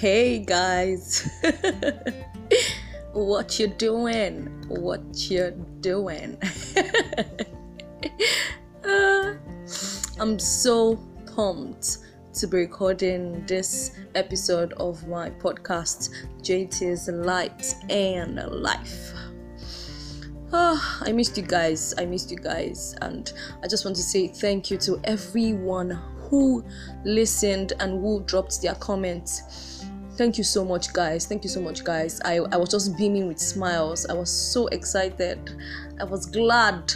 Hey guys, what you doing? What you doing? Uh, I'm so pumped to be recording this episode of my podcast, JT's Light and Life. Oh, I missed you guys. I missed you guys. And I just want to say thank you to everyone who listened and who dropped their comments. Thank you so much, guys. Thank you so much, guys. I, I was just beaming with smiles. I was so excited. I was glad.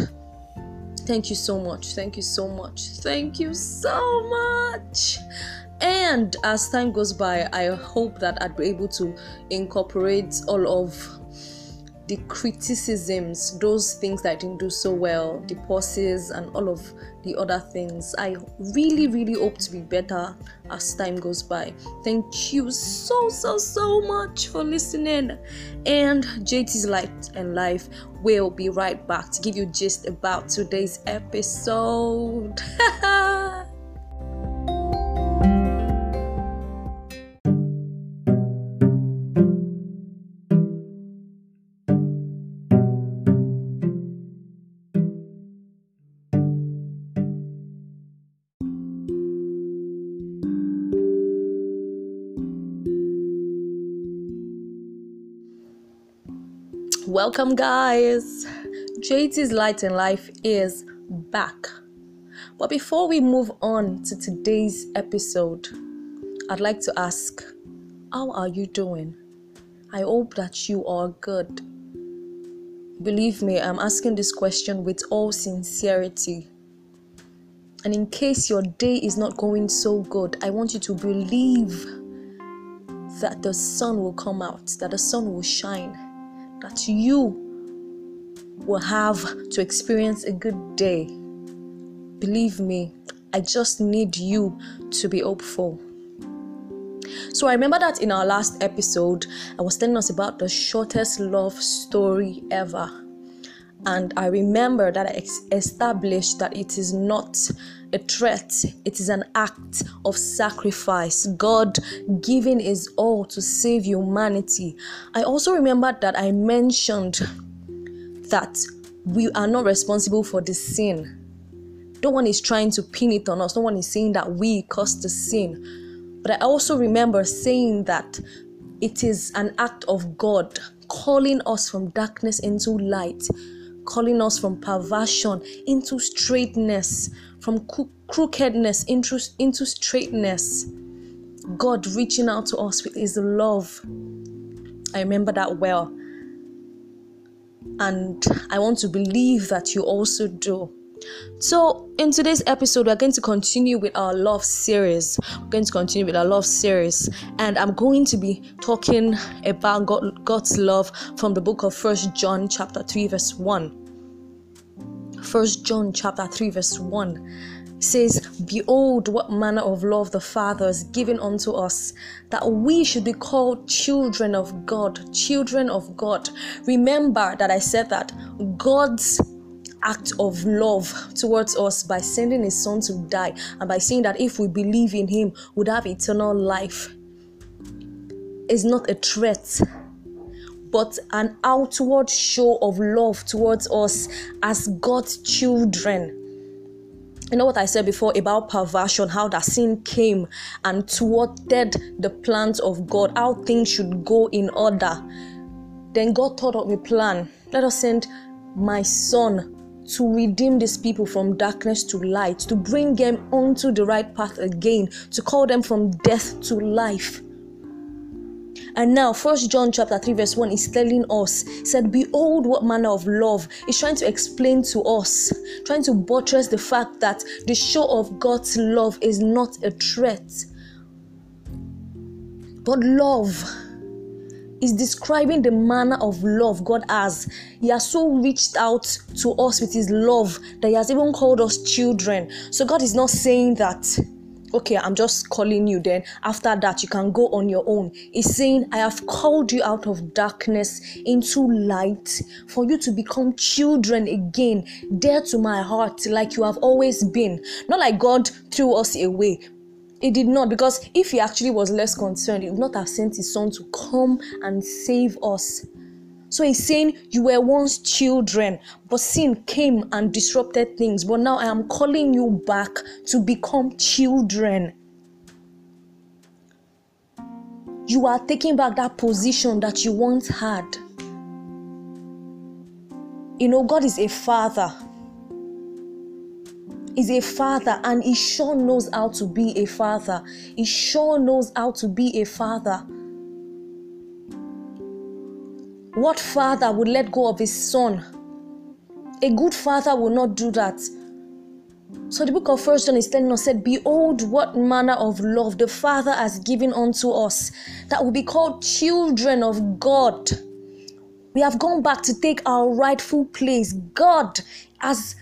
Thank you so much. Thank you so much. Thank you so much. And as time goes by, I hope that I'd be able to incorporate all of the criticisms, those things that I didn't do so well, the pauses, and all of the other things. I really, really hope to be better as time goes by. Thank you so, so, so much for listening. And JT's Light and Life will be right back to give you gist about today's episode. Welcome, guys. JT's Light and Life is back. But before we move on to today's episode, I'd like to ask How are you doing? I hope that you are good. Believe me, I'm asking this question with all sincerity. And in case your day is not going so good, I want you to believe that the sun will come out, that the sun will shine that you will have to experience a good day. Believe me, I just need you to be hopeful. So I remember that in our last episode, I was telling us about the shortest love story ever. And I remember that I established that it is not a threat, it is an act of sacrifice. God giving His all to save humanity. I also remember that I mentioned that we are not responsible for the sin. No one is trying to pin it on us, no one is saying that we caused the sin. But I also remember saying that it is an act of God calling us from darkness into light calling us from perversion into straightness, from crookedness into, into straightness. God reaching out to us with His love. I remember that well. And I want to believe that you also do. So, in today's episode, we're going to continue with our love series. We're going to continue with our love series, and I'm going to be talking about God, God's love from the book of First John, chapter 3, verse 1. First John, chapter 3, verse 1 says, Behold, what manner of love the Father has given unto us, that we should be called children of God. Children of God. Remember that I said that God's act of love towards us by sending his son to die and by saying that if we believe in him would have eternal life is not a threat but an outward show of love towards us as God's children. You know what I said before about perversion, how that sin came and thwarted the plans of God, how things should go in order. Then God thought of a plan. Let us send my son to redeem these people from darkness to light, to bring them onto the right path again, to call them from death to life. And now, First John chapter 3, verse 1 is telling us, said, Behold what manner of love. Is trying to explain to us, trying to buttress the fact that the show of God's love is not a threat. But love is describing the manner of love God has. He has so reached out to us with His love that He has even called us children. So God is not saying that, okay, I'm just calling you, then after that you can go on your own. He's saying, I have called you out of darkness into light for you to become children again, dear to my heart, like you have always been. Not like God threw us away, He did not, because if he actually was less concerned, he would not have sent his son to come and save us. So he's saying, You were once children, but sin came and disrupted things. But now I am calling you back to become children. You are taking back that position that you once had. You know, God is a father is a father and he sure knows how to be a father. He sure knows how to be a father. What father would let go of his son? A good father will not do that. So the book of First John is telling us, said, Behold, what manner of love the Father has given unto us, that will be called children of God. We have gone back to take our rightful place. God has,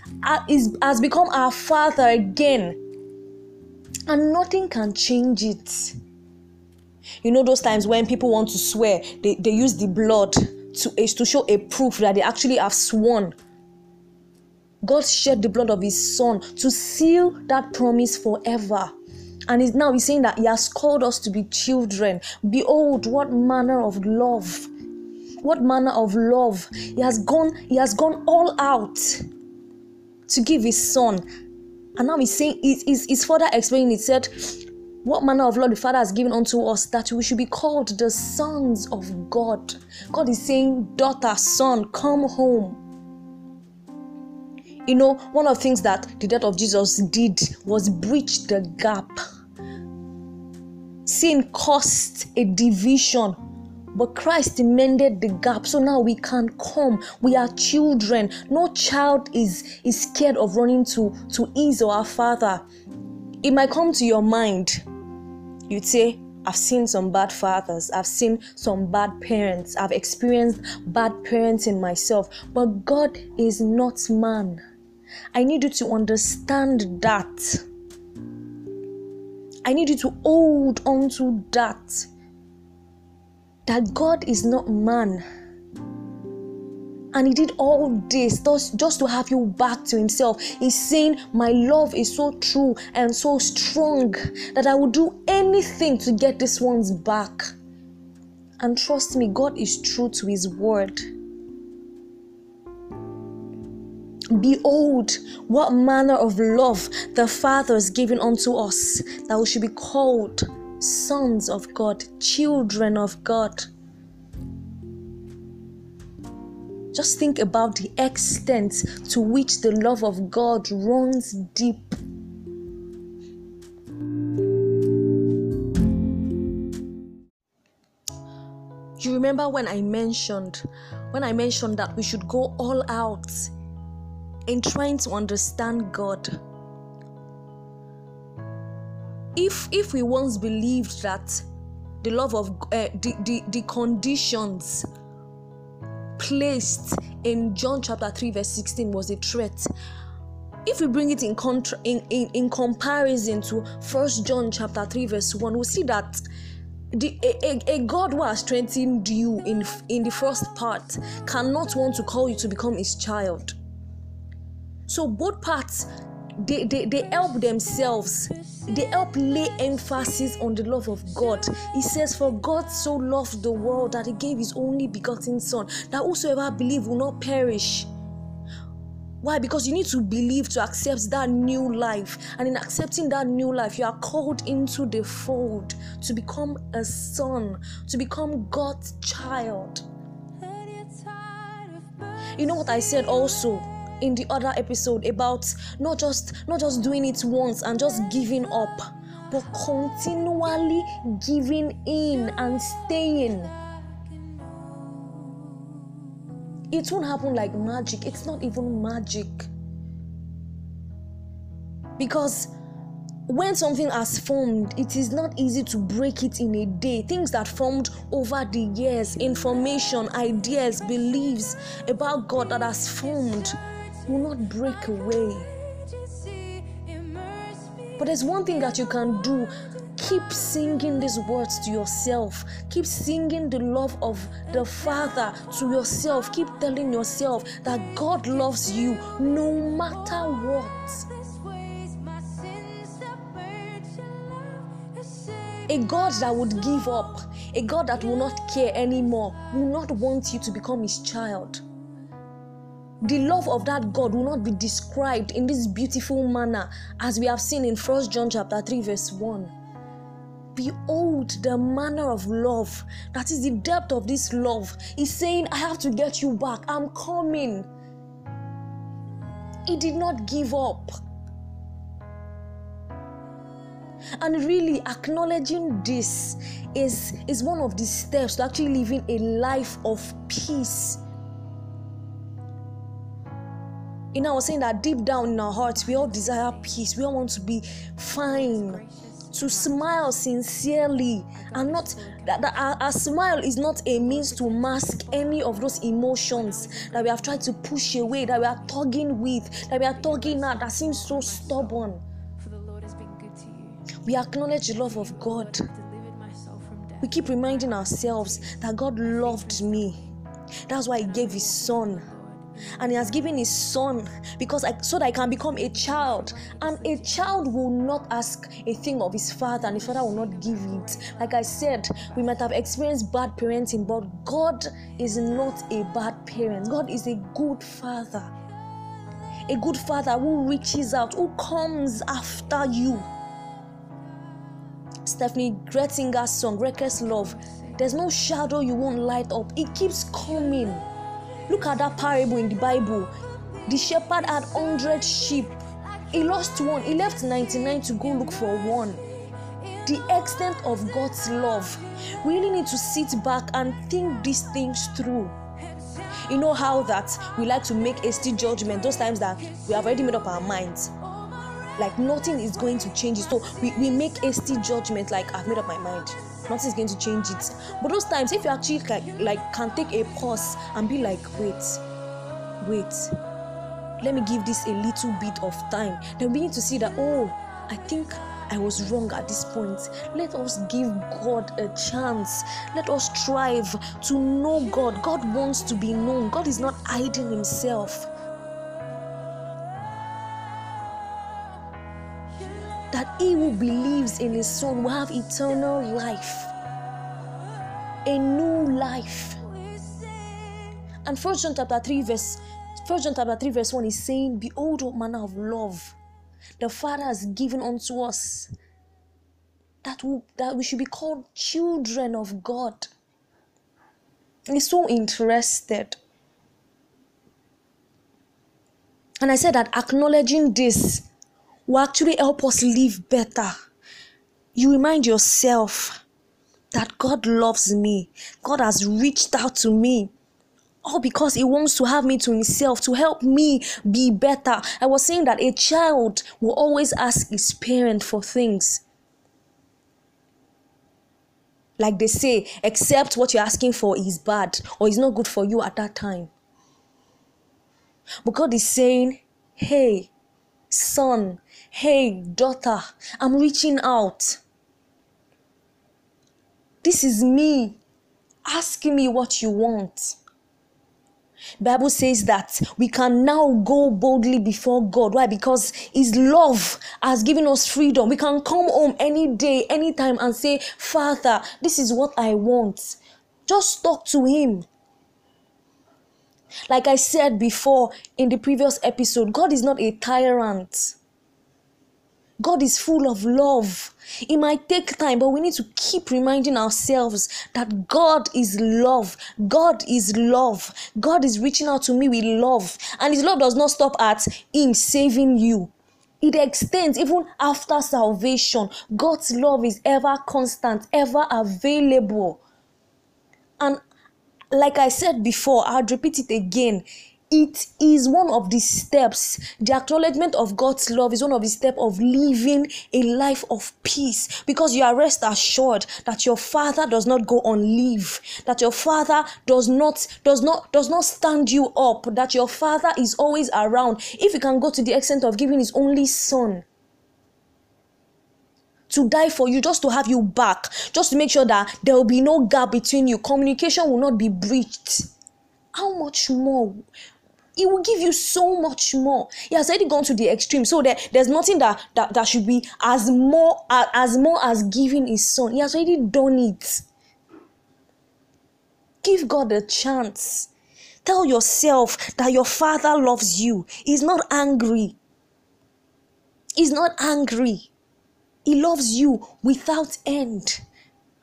has become our Father again. And nothing can change it. You know, those times when people want to swear, they, they use the blood to, eh, to show a proof that they actually have sworn. God shed the blood of His Son to seal that promise forever. And he's, now He's saying that He has called us to be children. Behold, what manner of love what manner of love he has gone he has gone all out to give his son. And now he's saying he's, he's, further explaining it said what manner of love the father has given unto us that we should be called the sons of god. God is saying daughter son come home. You know one of the things that the death of jesus did was breach the gap. Sin caused a division but Christ mended the gap. So now we can come. We are children. No child is, is scared of running to, to his or our father. It might come to your mind. You'd say, I've seen some bad fathers. I've seen some bad parents. I've experienced bad parenting myself. But God is not man. I need you to understand that. I need you to hold on to that that God is not man. And he did all this just to have you back to himself. He's saying, My love is so true and so strong that I will do anything to get this one's back. And trust me, God is true to his word. Behold, what manner of love the Father has given unto us, that we should be called sons of God, children of God. Just think about the extent to which the love of God runs deep. You remember when I mentioned when I mentioned that we should go all out in trying to understand God if if we once believed that the love of uh, the, the the conditions placed in John chapter 3 verse 16 was a threat if we bring it in contra- in, in, in comparison to first John chapter 3 verse 1 we see that the, a, a, a God who has strengthened you in in the first part cannot want to call you to become his child. So both parts they, they, they help themselves. They help lay emphasis on the love of god. He says for god so loved the world that he gave his only begotten son that whosoever believe will not perish. Why? Because you need to believe to accept that new life. And in accepting that new life you are called into the fold to become a son to become god's child. You know what i said also in the other episode about not just not just doing it once and just giving up but continually giving in and staying. It won't happen like magic. It's not even magic. Because when something has formed, it is not easy to break it in a day. Things that formed over the years, information, ideas, beliefs about God that has formed will not break away. But there's one thing that you can do keep singing these words to yourself. Keep singing the love of the Father to yourself. Keep telling yourself that God loves you no matter what. A God that would give up, a God that will not care anymore, will not want you to become his child. The love of that God will not be described in this beautiful manner as we have seen in 1 John chapter 3 verse 1. Behold the manner of love. That is the depth of this love. He's saying, I have to get you back. I'm coming. He did not give up. And really acknowledging this is, is one of the steps to actually living a life of peace. You know, I was saying that deep down in our hearts, we all desire peace. We all want to be fine. To smile sincerely and not that, that our, our, smile is not a means to mask any of those emotions that we have tried to push away that we are tugging with that we are tugging at that seems so stubborn. We acknowledge the love of god. We keep reminding ourselves that god loved me. That's why he gave his son and he has given his son because I, so that I can become a child. And a child will not ask a thing of his father, and his father will not give it. Like I said, we might have experienced bad parenting, but God is not a bad parent. God is a good father. A good father who reaches out, who comes after you. Steffany Gretzinger's song, Reckless Love. There's no shadow you won't light up. It keeps coming. Look at that parable in the Bible. The shepherd had 100 sheep. He lost one. He left 99 to go look for one. The extent of God's love. We really need to sit back and think these things through. You know how that we like to make hasty judgment, those times that we have already made up our minds. Like nothing is going to change. So we, we make hasty judgment like I've made up my mind nothing's going to change it but those times if you actually like, like can take a pause and be like wait wait let me give this a little bit of time then begin to see that oh i think I was wrong at this point. Let us give God a chance. Let us strive to know God. God wants to be known. God is not hiding Himself. He who believes in his son will have eternal life. A new life. And first john chapter 3 verse first john chapter 3 verse 1 is saying behold what manner of love the father has given unto us that we, that we should be called children of god. He's so interested. And i said that acknowledging this will actually help us live better. You remind yourself that God loves me, God has reached out to me. All because he wants to have me to himself to help me be better. I was saying that a child will always ask his parent for things. Like they say, except what you're asking for is bad or is not good for you at that time. But God is saying, hey, son, Hey, daughter, I'm reaching out. This is me asking me what you want. Bible says that we can now go boldly before God. Why? Because His love has given us freedom. We can come home any day, anytime, and say, Father, this is what I want. Just talk to Him. Like I said before in the previous episode, God is not a tyrant. God is full of love. It might take time, but we need to keep reminding ourselves that God is love. God is love. God is reaching out to me with love. And His love does not stop at Him saving you, it extends even after salvation. God's love is ever constant, ever available. And like I said before, I'd repeat it again it is one of the steps the acknowledgement of god's love is one of the steps of living a life of peace. Because you are rest assured that your father does not go on leave that your father does not does not does not stand you up that your father is always around. If you can go to the extent of giving his only son to die for you just to have you back just to make sure that there will be no gap between you communication will not be breached. How much more he will give you so much more. He has already gone to the extreme. So there, there's nothing that, that that should be as more as more as giving his son. He has already done it. Give god a chance. Tell yourself that your father loves you. He's not angry. He's not angry. He loves you without end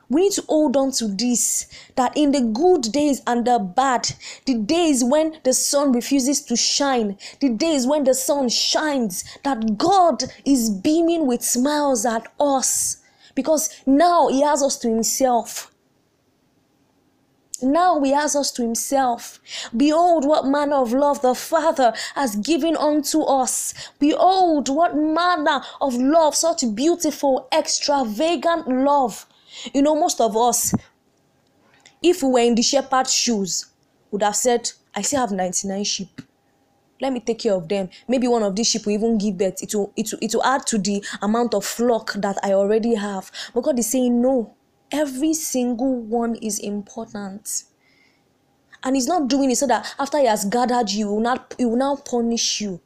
we need to hold on to this that in the good days and the bad, the days when the sun refuses to shine, the days when the sun shines, that God is beaming with smiles at us because now He has us to Himself. Now he has us to himself. Behold, what manner of love the Father has given unto us. Behold, what manner of love, such beautiful, extravagant love you know, most of us, if we were in the shepherd's shoes, would have said, I still have 99 sheep. Let me take care of them. Maybe one of these sheep will even give birth. It will, it will, it will add to the amount of flock that I already have. But God is saying, no, every single one is important. And He's not doing it so that after He has gathered you, He will, not, he will now punish you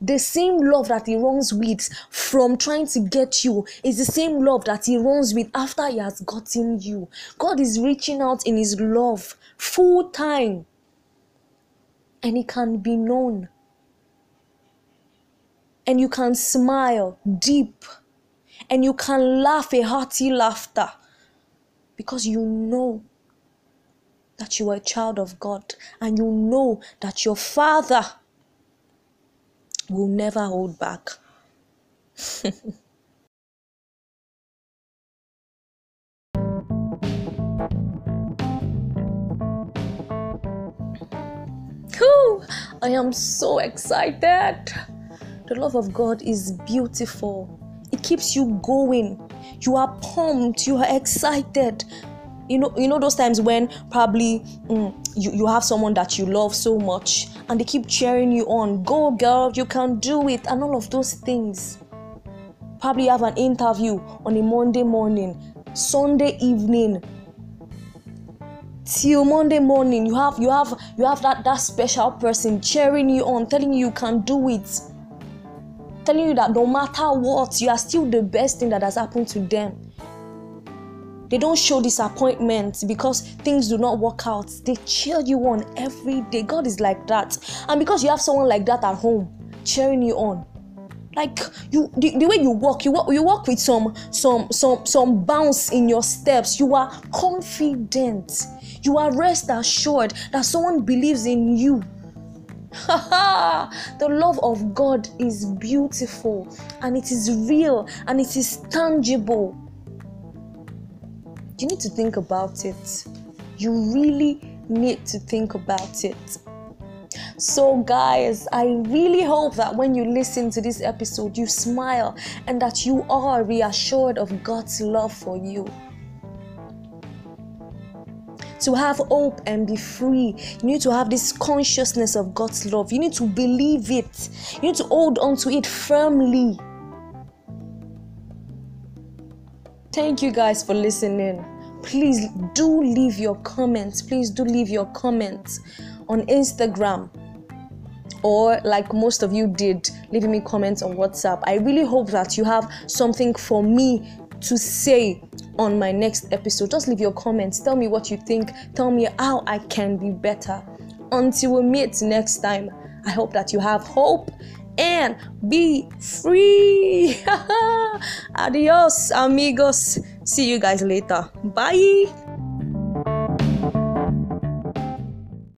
the same love that he runs with from trying to get you is the same love that he runs with after he has gotten you. God is reaching out in his love full time and it can be known. And you can smile deep and you can laugh a hearty laughter because you know that you are a child of God and you know that your Father will never hold back. I am so excited. The love of God is beautiful. It keeps you going. You are pumped, you are excited. You know, you know those times when probably mm, you, you have someone that you love so much and they keep cheering you on. Go, girl, you can do it, and all of those things. Probably have an interview on a Monday morning, Sunday evening, till Monday morning. You have you have you have that that special person cheering you on, telling you you can do it, telling you that no matter what, you are still the best thing that has happened to them. They don't show disappointment because things do not work out. They cheer you on every day. God is like that. And because you have someone like that at home cheering you on, like you the, the way you walk you walk you walk with some some some some bounce in your steps you are confident you are rest assured that someone believes in you the love of god is beautiful and it is real and it is tangible you need to think about it. You really need to think about it. So, guys, I really hope that when you listen to this episode, you smile and that you are reassured of God's love for you. To have hope and be free, you need to have this consciousness of God's love. You need to believe it, you need to hold on to it firmly. Thank you guys for listening. Please do leave your comments. Please do leave your comments on Instagram or like most of you did leaving me comments on WhatsApp. I really hope that you have something for me to say on my next episode. Just leave your comments. Tell me what you think. Tell me how I can be better. Until we meet next time, I hope that you have hope and be free. Adios, amigos. See you guys later. Bye.